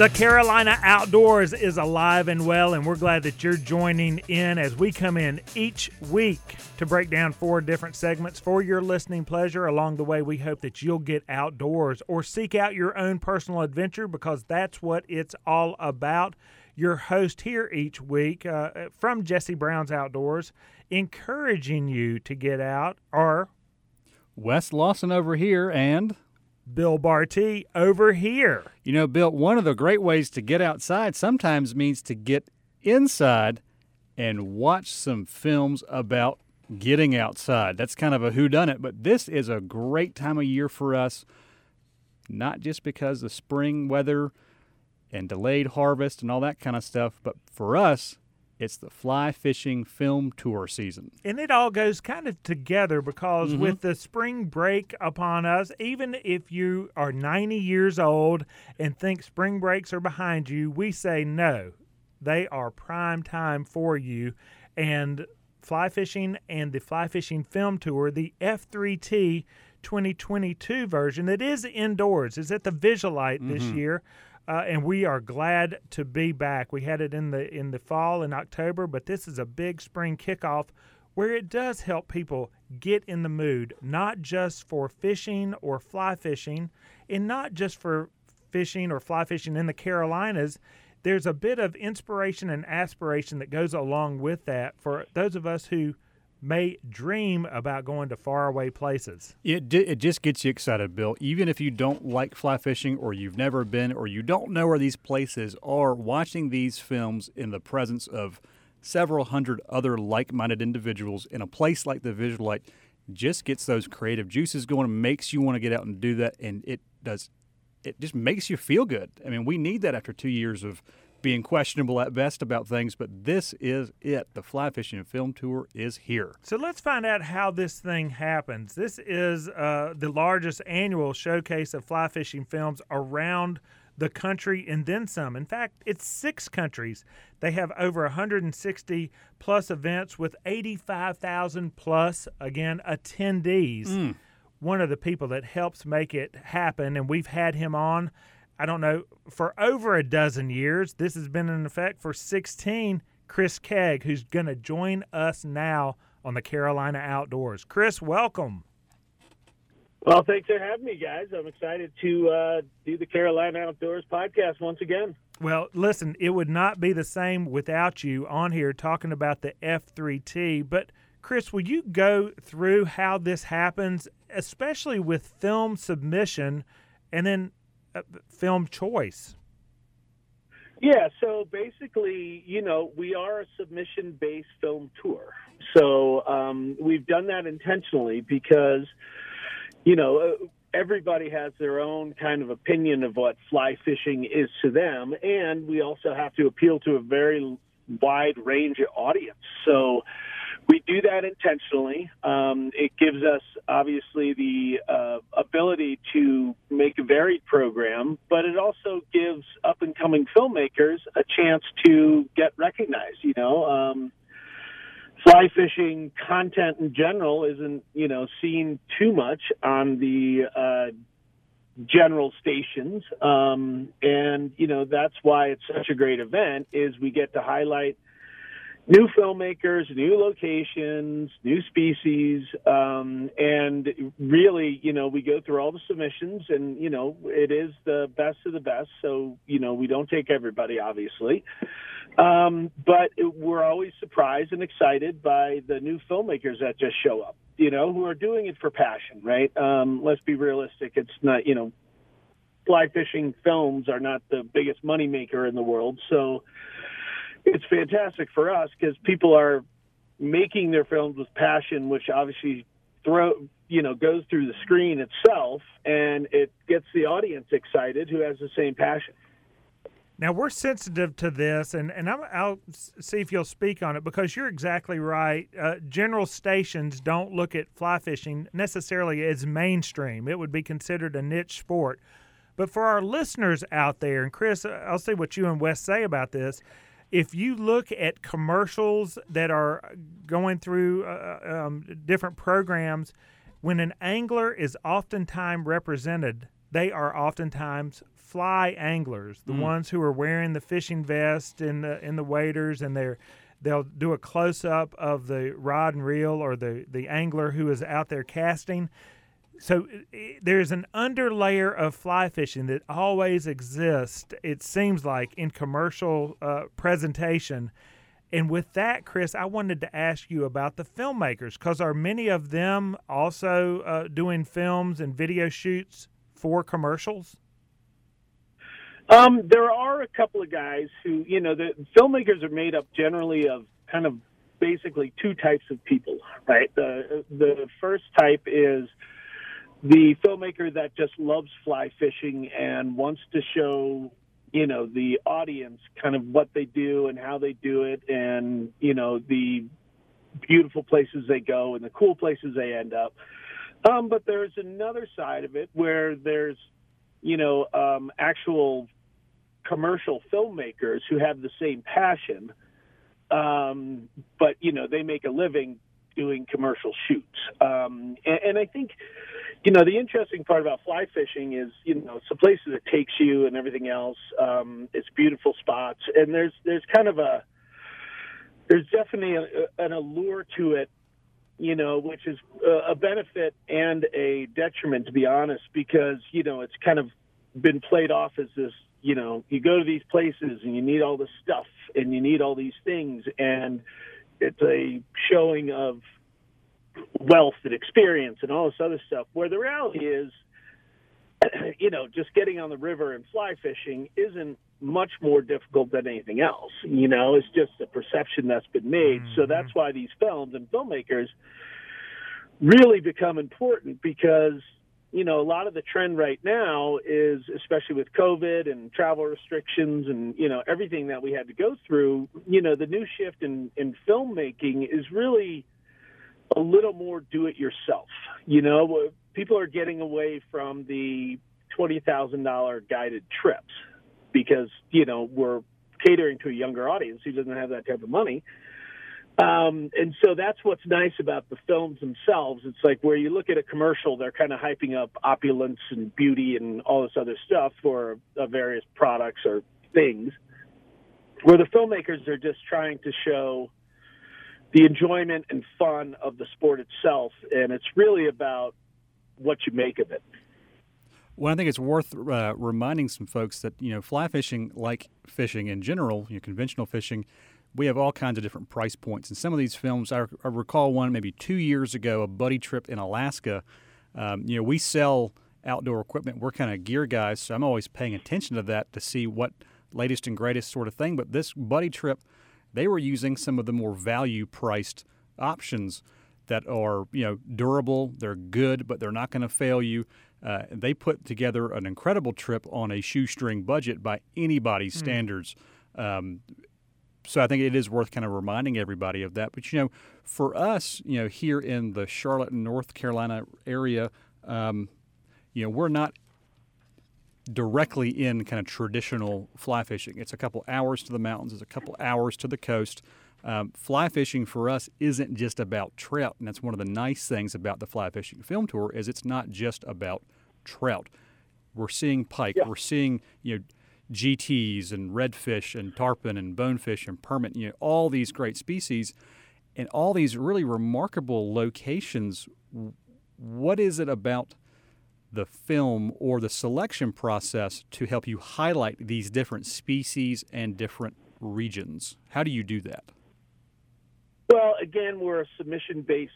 The Carolina Outdoors is alive and well, and we're glad that you're joining in as we come in each week to break down four different segments for your listening pleasure. Along the way, we hope that you'll get outdoors or seek out your own personal adventure because that's what it's all about. Your host here each week uh, from Jesse Brown's Outdoors, encouraging you to get out, are Wes Lawson over here and Bill Barty over here. You know, Bill, one of the great ways to get outside sometimes means to get inside and watch some films about getting outside. That's kind of a who done it, but this is a great time of year for us, not just because the spring weather and delayed harvest and all that kind of stuff, but for us, it's the fly fishing film tour season. And it all goes kind of together because mm-hmm. with the spring break upon us, even if you are 90 years old and think spring breaks are behind you, we say no. They are prime time for you. And fly fishing and the fly fishing film tour, the F3T 2022 version, it is indoors. is at the Visulite mm-hmm. this year. Uh, and we are glad to be back. We had it in the in the fall in October, but this is a big spring kickoff where it does help people get in the mood, not just for fishing or fly fishing, and not just for fishing or fly fishing in the Carolinas. There's a bit of inspiration and aspiration that goes along with that for those of us who may dream about going to faraway places. It it just gets you excited, Bill. Even if you don't like fly fishing or you've never been or you don't know where these places are, watching these films in the presence of several hundred other like-minded individuals in a place like the Visulite just gets those creative juices going and makes you want to get out and do that and it does it just makes you feel good. I mean, we need that after 2 years of being questionable at best about things, but this is it. The Fly Fishing Film Tour is here. So let's find out how this thing happens. This is uh, the largest annual showcase of fly fishing films around the country and then some. In fact, it's six countries. They have over 160 plus events with 85,000 plus, again, attendees. Mm. One of the people that helps make it happen, and we've had him on I don't know, for over a dozen years. This has been in effect for 16. Chris Kegg, who's going to join us now on the Carolina Outdoors. Chris, welcome. Well, thanks for having me, guys. I'm excited to uh, do the Carolina Outdoors podcast once again. Well, listen, it would not be the same without you on here talking about the F3T. But, Chris, will you go through how this happens, especially with film submission and then film choice? Yeah, so basically, you know, we are a submission based film tour. So um, we've done that intentionally because, you know, uh, everybody has their own kind of opinion of what fly fishing is to them. And we also have to appeal to a very wide range of audience. So, we do that intentionally. Um, it gives us obviously the uh, ability to make a varied program, but it also gives up and coming filmmakers a chance to get recognized. You know, um, fly fishing content in general isn't you know seen too much on the uh, general stations, um, and you know that's why it's such a great event. Is we get to highlight new filmmakers, new locations, new species, um, and really, you know, we go through all the submissions, and you know, it is the best of the best. So, you know, we don't take everybody, obviously, um, but it, we're always surprised and excited by the new filmmakers that just show up. You know, who are doing it for passion, right? Um, let's be realistic. It's not, you know, fly fishing films are not the biggest money maker in the world, so it's fantastic for us because people are making their films with passion, which obviously throw you know goes through the screen itself, and it gets the audience excited who has the same passion. Now we're sensitive to this, and and i will see if you'll speak on it because you're exactly right. Uh, general stations don't look at fly fishing necessarily as mainstream. It would be considered a niche sport. But for our listeners out there, and Chris, I'll see what you and Wes say about this if you look at commercials that are going through uh, uh, um, different programs, when an angler is oftentimes represented, they are oftentimes fly anglers, the Mm. ones who are wearing the fishing vest and the and the waders, and they're they'll do a close up of the rod and reel or the the angler who is out there casting. So i- there's an underlayer of fly fishing that always exists. It seems like in commercial uh, presentation. And with that, Chris, I wanted to ask you about the filmmakers because are many of them also uh, doing films and video shoots for commercials? Um, there are a couple of guys who, you know, the filmmakers are made up generally of kind of basically two types of people, right? The the first type is the filmmaker that just loves fly fishing and wants to show, you know, the audience kind of what they do and how they do it and, you know, the beautiful places they go and the cool places they end up. Um, but there's another side of it where there's, you know, um, actual commercial filmmakers who have the same passion, um, but you know they make a living doing commercial shoots. Um, and, and I think, you know, the interesting part about fly fishing is, you know, it's the places it takes you and everything else. Um, it's beautiful spots, and there's there's kind of a there's definitely a, an allure to it you know, which is a benefit and a detriment, to be honest, because, you know, it's kind of been played off as this, you know, you go to these places and you need all this stuff and you need all these things. And it's a showing of wealth and experience and all this other stuff, where the reality is, you know, just getting on the river and fly fishing isn't much more difficult than anything else. You know, it's just a perception that's been made. So mm-hmm. that's why these films and filmmakers really become important because, you know, a lot of the trend right now is, especially with COVID and travel restrictions and, you know, everything that we had to go through, you know, the new shift in, in filmmaking is really a little more do it yourself. You know, people are getting away from the $20,000 guided trips because you know we're catering to a younger audience who doesn't have that type of money. Um, and so that's what's nice about the films themselves. It's like where you look at a commercial, they're kind of hyping up opulence and beauty and all this other stuff for uh, various products or things, where the filmmakers are just trying to show the enjoyment and fun of the sport itself, and it's really about what you make of it. Well, I think it's worth uh, reminding some folks that you know fly fishing, like fishing in general, you know, conventional fishing, we have all kinds of different price points. And some of these films, I, I recall one maybe two years ago, a buddy trip in Alaska. Um, you know, we sell outdoor equipment. We're kind of gear guys, so I'm always paying attention to that to see what latest and greatest sort of thing. But this buddy trip, they were using some of the more value priced options that are you know durable, they're good, but they're not going to fail you. Uh, they put together an incredible trip on a shoestring budget by anybody's standards. Um, so I think it is worth kind of reminding everybody of that. But you know, for us, you know, here in the Charlotte, North Carolina area, um, you know, we're not directly in kind of traditional fly fishing. It's a couple hours to the mountains. It's a couple hours to the coast. Um, fly fishing for us isn't just about trout, and that's one of the nice things about the fly fishing film tour is it's not just about trout. We're seeing pike. Yeah. We're seeing you know GTs and redfish and tarpon and bonefish and permit. You know all these great species, and all these really remarkable locations. What is it about the film or the selection process to help you highlight these different species and different regions? How do you do that? Well, again, we're a submission-based,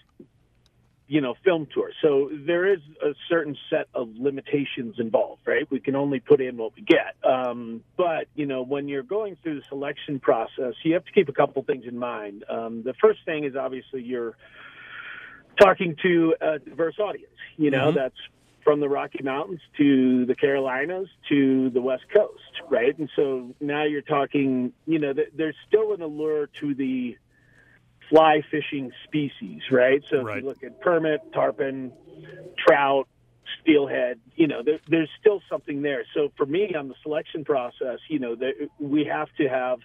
you know, film tour, so there is a certain set of limitations involved, right? We can only put in what we get. Um, but you know, when you're going through the selection process, you have to keep a couple things in mind. Um, the first thing is obviously you're talking to a diverse audience. You know, Mhm. that's from the Rocky Mountains to the Carolinas to the West Coast, right? And so now you're talking, you know, th- there's still an allure to the fly fishing species, right? So if Right. you look at permit, tarpon, trout, steelhead, you know, there, there's still something there. So for me on the selection process, you know, there, we have to have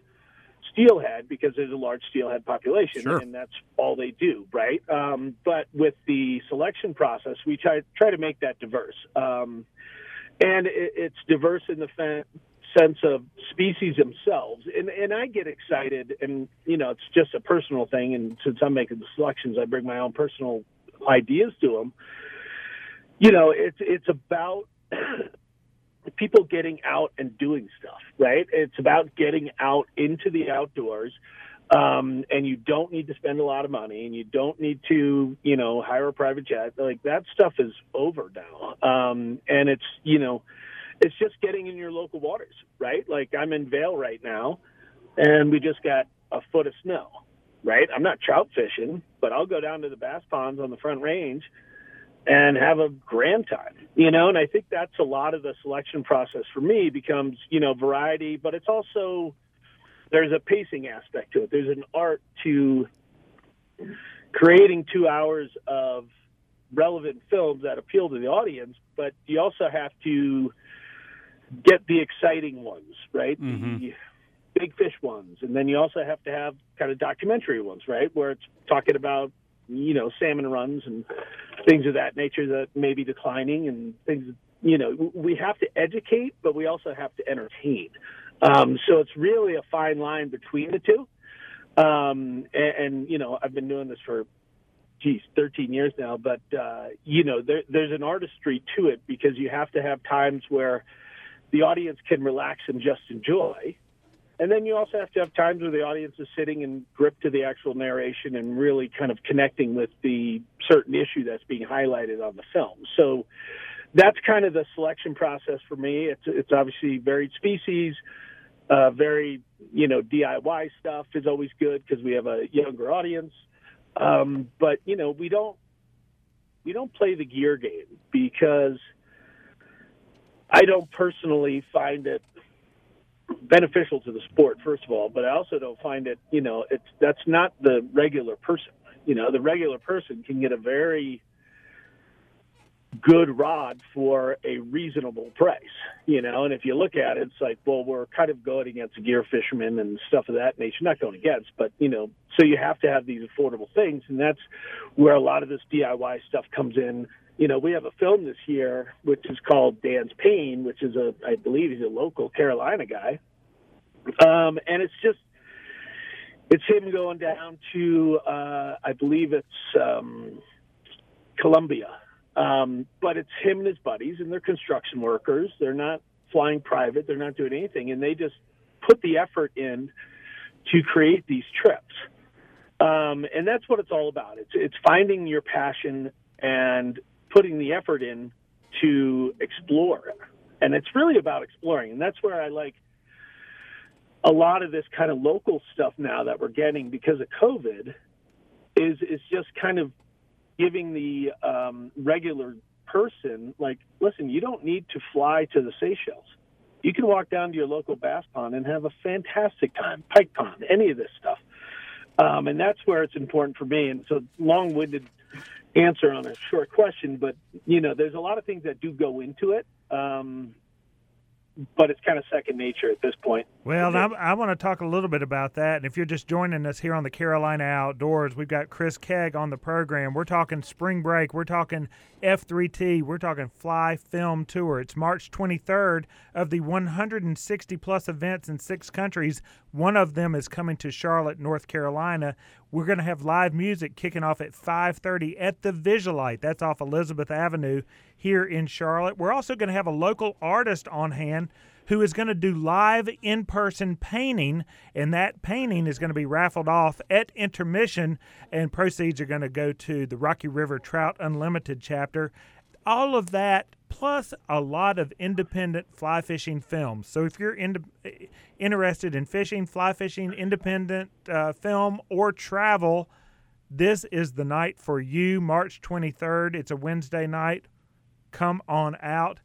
steelhead because there's a large steelhead population Sure. and that's all they do, right? Um, but with the selection process, we try try to make that diverse. Um, and it, it's diverse in the fa- sense of species themselves. And and I get excited, and you know, it's just a personal thing. And since I'm making the selections, I bring my own personal ideas to them. You know, it's it's about people getting out and doing stuff, right? It's about getting out into the outdoors. Um, and you don't need to spend a lot of money and you don't need to, you know, hire a private jet. Like that stuff is over now. Um, and it's, you know, it's just getting in your local waters, right? Like I'm in Vail right now and we just got a foot of snow, right? I'm not trout fishing, but I'll go down to the bass ponds on the front range and have a grand time, you know. And I think that's a lot of the selection process for me becomes, you know, variety, but it's also there's a pacing aspect to it. There's an art to creating two hours of relevant films that appeal to the audience, but you also have to get the exciting ones, right? Mm-hmm. The big fish ones, and then you also have to have kind of documentary ones, right, where it's talking about you know salmon runs and things of that nature that may be declining and things. You know, we have to educate, but we also have to entertain. Um, so it's really a fine line between the two. Um, and, and you know, I've been doing this for geez, 13 years now, but, uh, you know, there, there's an artistry to it because you have to have times where the audience can relax and just enjoy. And then you also have to have times where the audience is sitting and gripped to the actual narration and really kind of connecting with the certain issue that's being highlighted on the film. So that's kind of the selection process for me. It's, it's obviously varied species. Uh, very, you know, DIY stuff is always good because we have a younger audience. Um, but you know, we don't we don't play the gear game because I don't personally find it beneficial to the sport. First of all, but I also don't find it. You know, it's that's not the regular person. You know, the regular person can get a very good rod for a reasonable price, you know. And if you look at it, it's like, well, we're kind of going against gear fishermen and stuff of that nature. Not going against, but you know, so you have to have these affordable things, and that's where a lot of this DIY stuff comes in. You know, we have a film this year which is called Dan's Pain, which is a, I believe he's a local Carolina guy, um, and it's just. It's him going down to, uh, I believe it's um, Columbia, um, but it's him and his buddies, and they're construction workers. They're not flying private. They're not doing anything, and they just put the effort in to create these trips. Um, and that's what it's all about. It's it's finding your passion and putting the effort in to explore. And it's really about exploring, and that's where I like a lot of this kind of local stuff now that we're getting because of COVID is is just kind of giving the um, regular person like, listen, you don't need to fly to the Seychelles. You can walk down to your local bass pond and have a fantastic time, pike pond, any of this stuff. Um, and that's where it's important for me. And so, long-winded answer on a short question, but you know, there's a lot of things that do go into it. Um, but it's kind of second nature at this point. Well, I, I want to talk a little bit about that. And if you're just joining us here on the Carolina Outdoors, we've got Chris Kegg on the program. We're talking spring break. We're talking F3T. We're talking Fly Film Tour. It's March 23rd of the 160 plus events in six countries. One of them is coming to Charlotte, North Carolina. We're going to have live music kicking off at 5:30 at the Visulite. That's off Elizabeth Avenue here in Charlotte. We're also going to have a local artist on hand who is going to do live in person painting, and that painting is going to be raffled off at intermission, and proceeds are going to go to the Rocky River Trout Unlimited chapter. All of that, plus a lot of independent fly fishing films. So if you're in, interested in fishing, fly fishing, independent uh, film, or travel, this is the night for you, March 23rd. It's a Wednesday night. Come on out.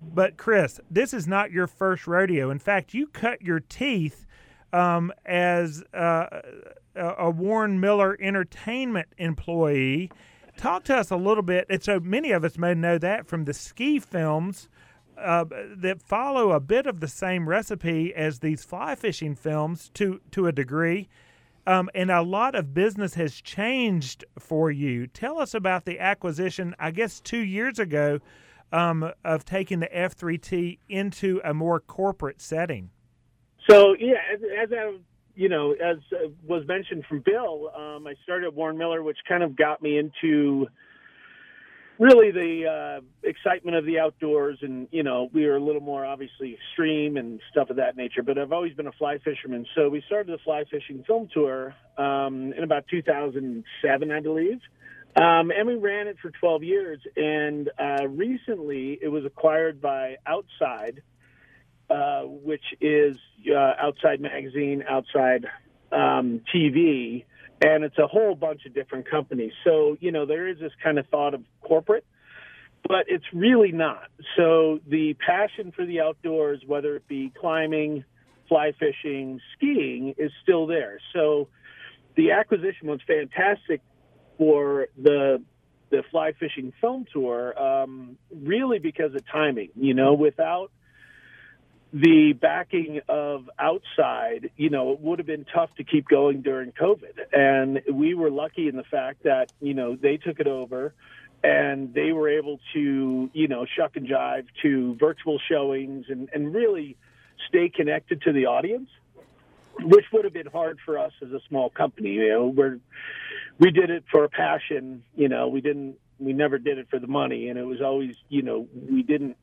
But Chris, this is not your first rodeo. In fact, you cut your teeth um, as uh, a Warren Miller Entertainment employee. Talk to us a little bit. And so many of us may know that from the ski films uh, that follow a bit of the same recipe as these fly fishing films to to a degree. Um, and a lot of business has changed for you. Tell us about the acquisition, I guess, two years ago um, of taking the F3T into a more corporate setting? So yeah, as, as I, you know, as uh, was mentioned from Bill, um, I started at Warren Miller, which kind of got me into really the uh, excitement of the outdoors, and you know, we were a little more obviously extreme and stuff of that nature. But I've always been a fly fisherman, so we started the fly fishing film tour um, in about 2007, I believe. Um, and we ran it for 12 years. And uh, recently, it was acquired by Outside, uh, which is uh, Outside Magazine, Outside um, TV, and it's a whole bunch of different companies. So, you know, there is this kind of thought of corporate, but it's really not. So, the passion for the outdoors, whether it be climbing, fly fishing, skiing, is still there. So, the acquisition was fantastic for the the fly fishing film tour, um, really because of timing. You know, without the backing of outside, you know, it would have been tough to keep going during COVID. And we were lucky in the fact that, you know, they took it over and they were able to, you know, shuck and jive to virtual showings and, and really stay connected to the audience, which would have been hard for us as a small company. You know, we're, we did it for a passion, you know, we didn't, we never did it for the money. And it was always, you know, we didn't,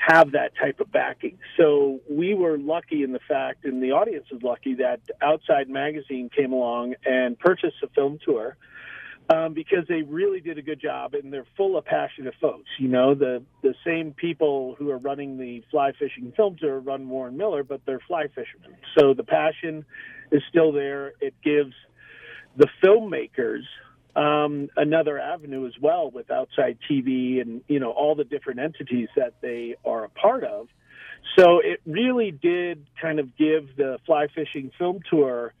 have that type of backing. So we were lucky in the fact, and the audience was lucky that Outside Magazine came along and purchased a film tour um, because they really did a good job, and they're full of passionate folks. You know, the the same people who are running the fly fishing film tour run Warren Miller, but they're fly fishermen. So the passion is still there. It gives the filmmakers um, another avenue as well with outside TV and you know all the different entities that they are a part of. So it really did kind of give the fly fishing film tour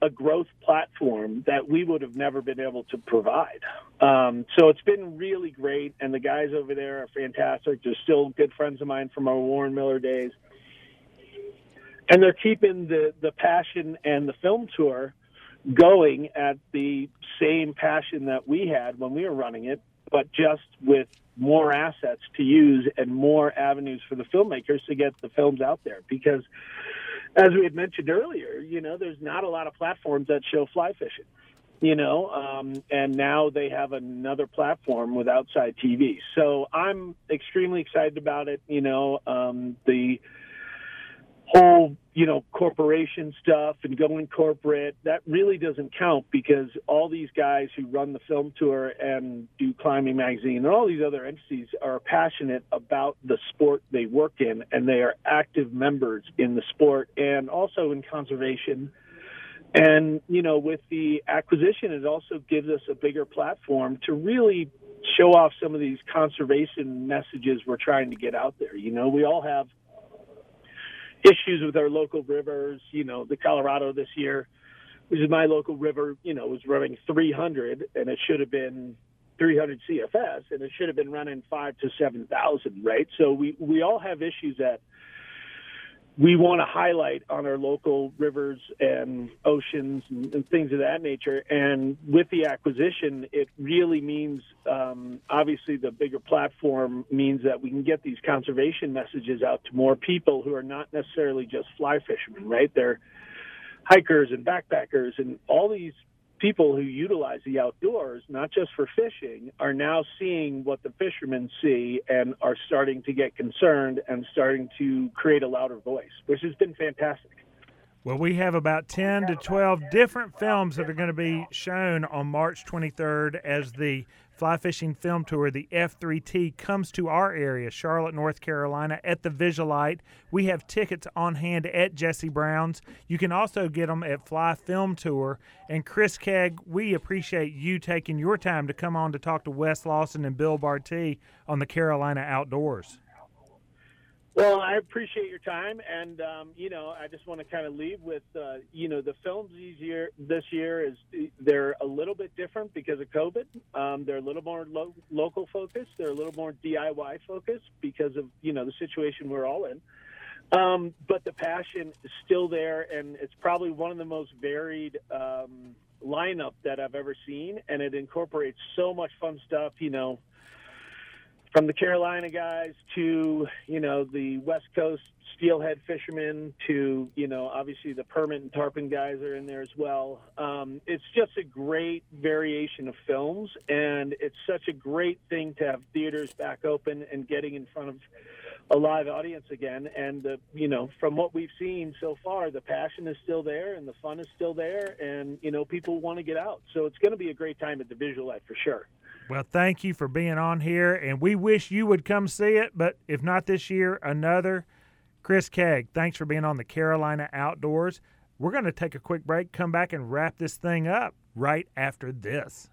a growth platform that we would have never been able to provide. Um, so it's been really great, and the guys over there are fantastic. They're still good friends of mine from our Warren Miller days, and they're keeping the the passion and the film tour going at the same passion that we had when we were running it, but just with more assets to use and more avenues for the filmmakers to get the films out there. Because, as we had mentioned earlier, you know, there's not a lot of platforms that show fly fishing. You know, um, and now they have another platform with outside TV. So I'm extremely excited about it. You know, um, the whole you know corporation stuff and going corporate that really doesn't count because all these guys who run the film tour and do climbing magazine and all these other entities are passionate about the sport they work in and they are active members in the sport and also in conservation. And you know with the acquisition it also gives us a bigger platform to really show off some of these conservation messages we're trying to get out there. You know we all have issues with our local rivers. You know, the Colorado this year, which is my local river, you know, was running 300 and it should have been 300 CFS and it should have been running five to 7,000, right? So we, we all have issues that we want to highlight on our local rivers and oceans and, and, things of that nature. And with the acquisition, it really means um, obviously the bigger platform means that we can get these conservation messages out to more people who are not necessarily just fly fishermen, right? They're hikers and backpackers and all these people who utilize the outdoors, not just for fishing, are now seeing what the fishermen see and are starting to get concerned and starting to create a louder voice, which has been fantastic. Well, we have about 10 to 12 different films that are going to be shown on March 23rd as the fly fishing film tour, the F3T, comes to our area, Charlotte, North Carolina, at the Visulite. We have tickets on hand at Jesse Brown's. You can also get them at Fly Film Tour. And Chris Kegg, we appreciate you taking your time to come on to talk to Wes Lawson and Bill Barty on the Carolina Outdoors. Well, I appreciate your time, and um, you know, I just want to kind of leave with, uh, you know, the films this year. This year is they're a little bit different because of COVID. Um, they're a little more lo- local focused. They're a little more DIY focused because of you know the situation we're all in. Um, but the passion is still there, and it's probably one of the most varied um, lineup that I've ever seen, and it incorporates so much fun stuff. You know from the Carolina guys to you know the West Coast steelhead fishermen to you know obviously the permit and tarpon guys are in there as well. Um, it's just a great variation of films, and it's such a great thing to have theaters back open and getting in front of a live audience again. And uh, you know, from what we've seen so far, the passion is still there and the fun is still there, and you know, people want to get out. So it's going to be a great time at the Visual Visulite for sure. Well, thank you for being on here, and we wish you would come see it. But if not this year, another. Chris Kegg, thanks for being on the Carolina Outdoors. We're going to take a quick break, come back, and wrap this thing up right after this.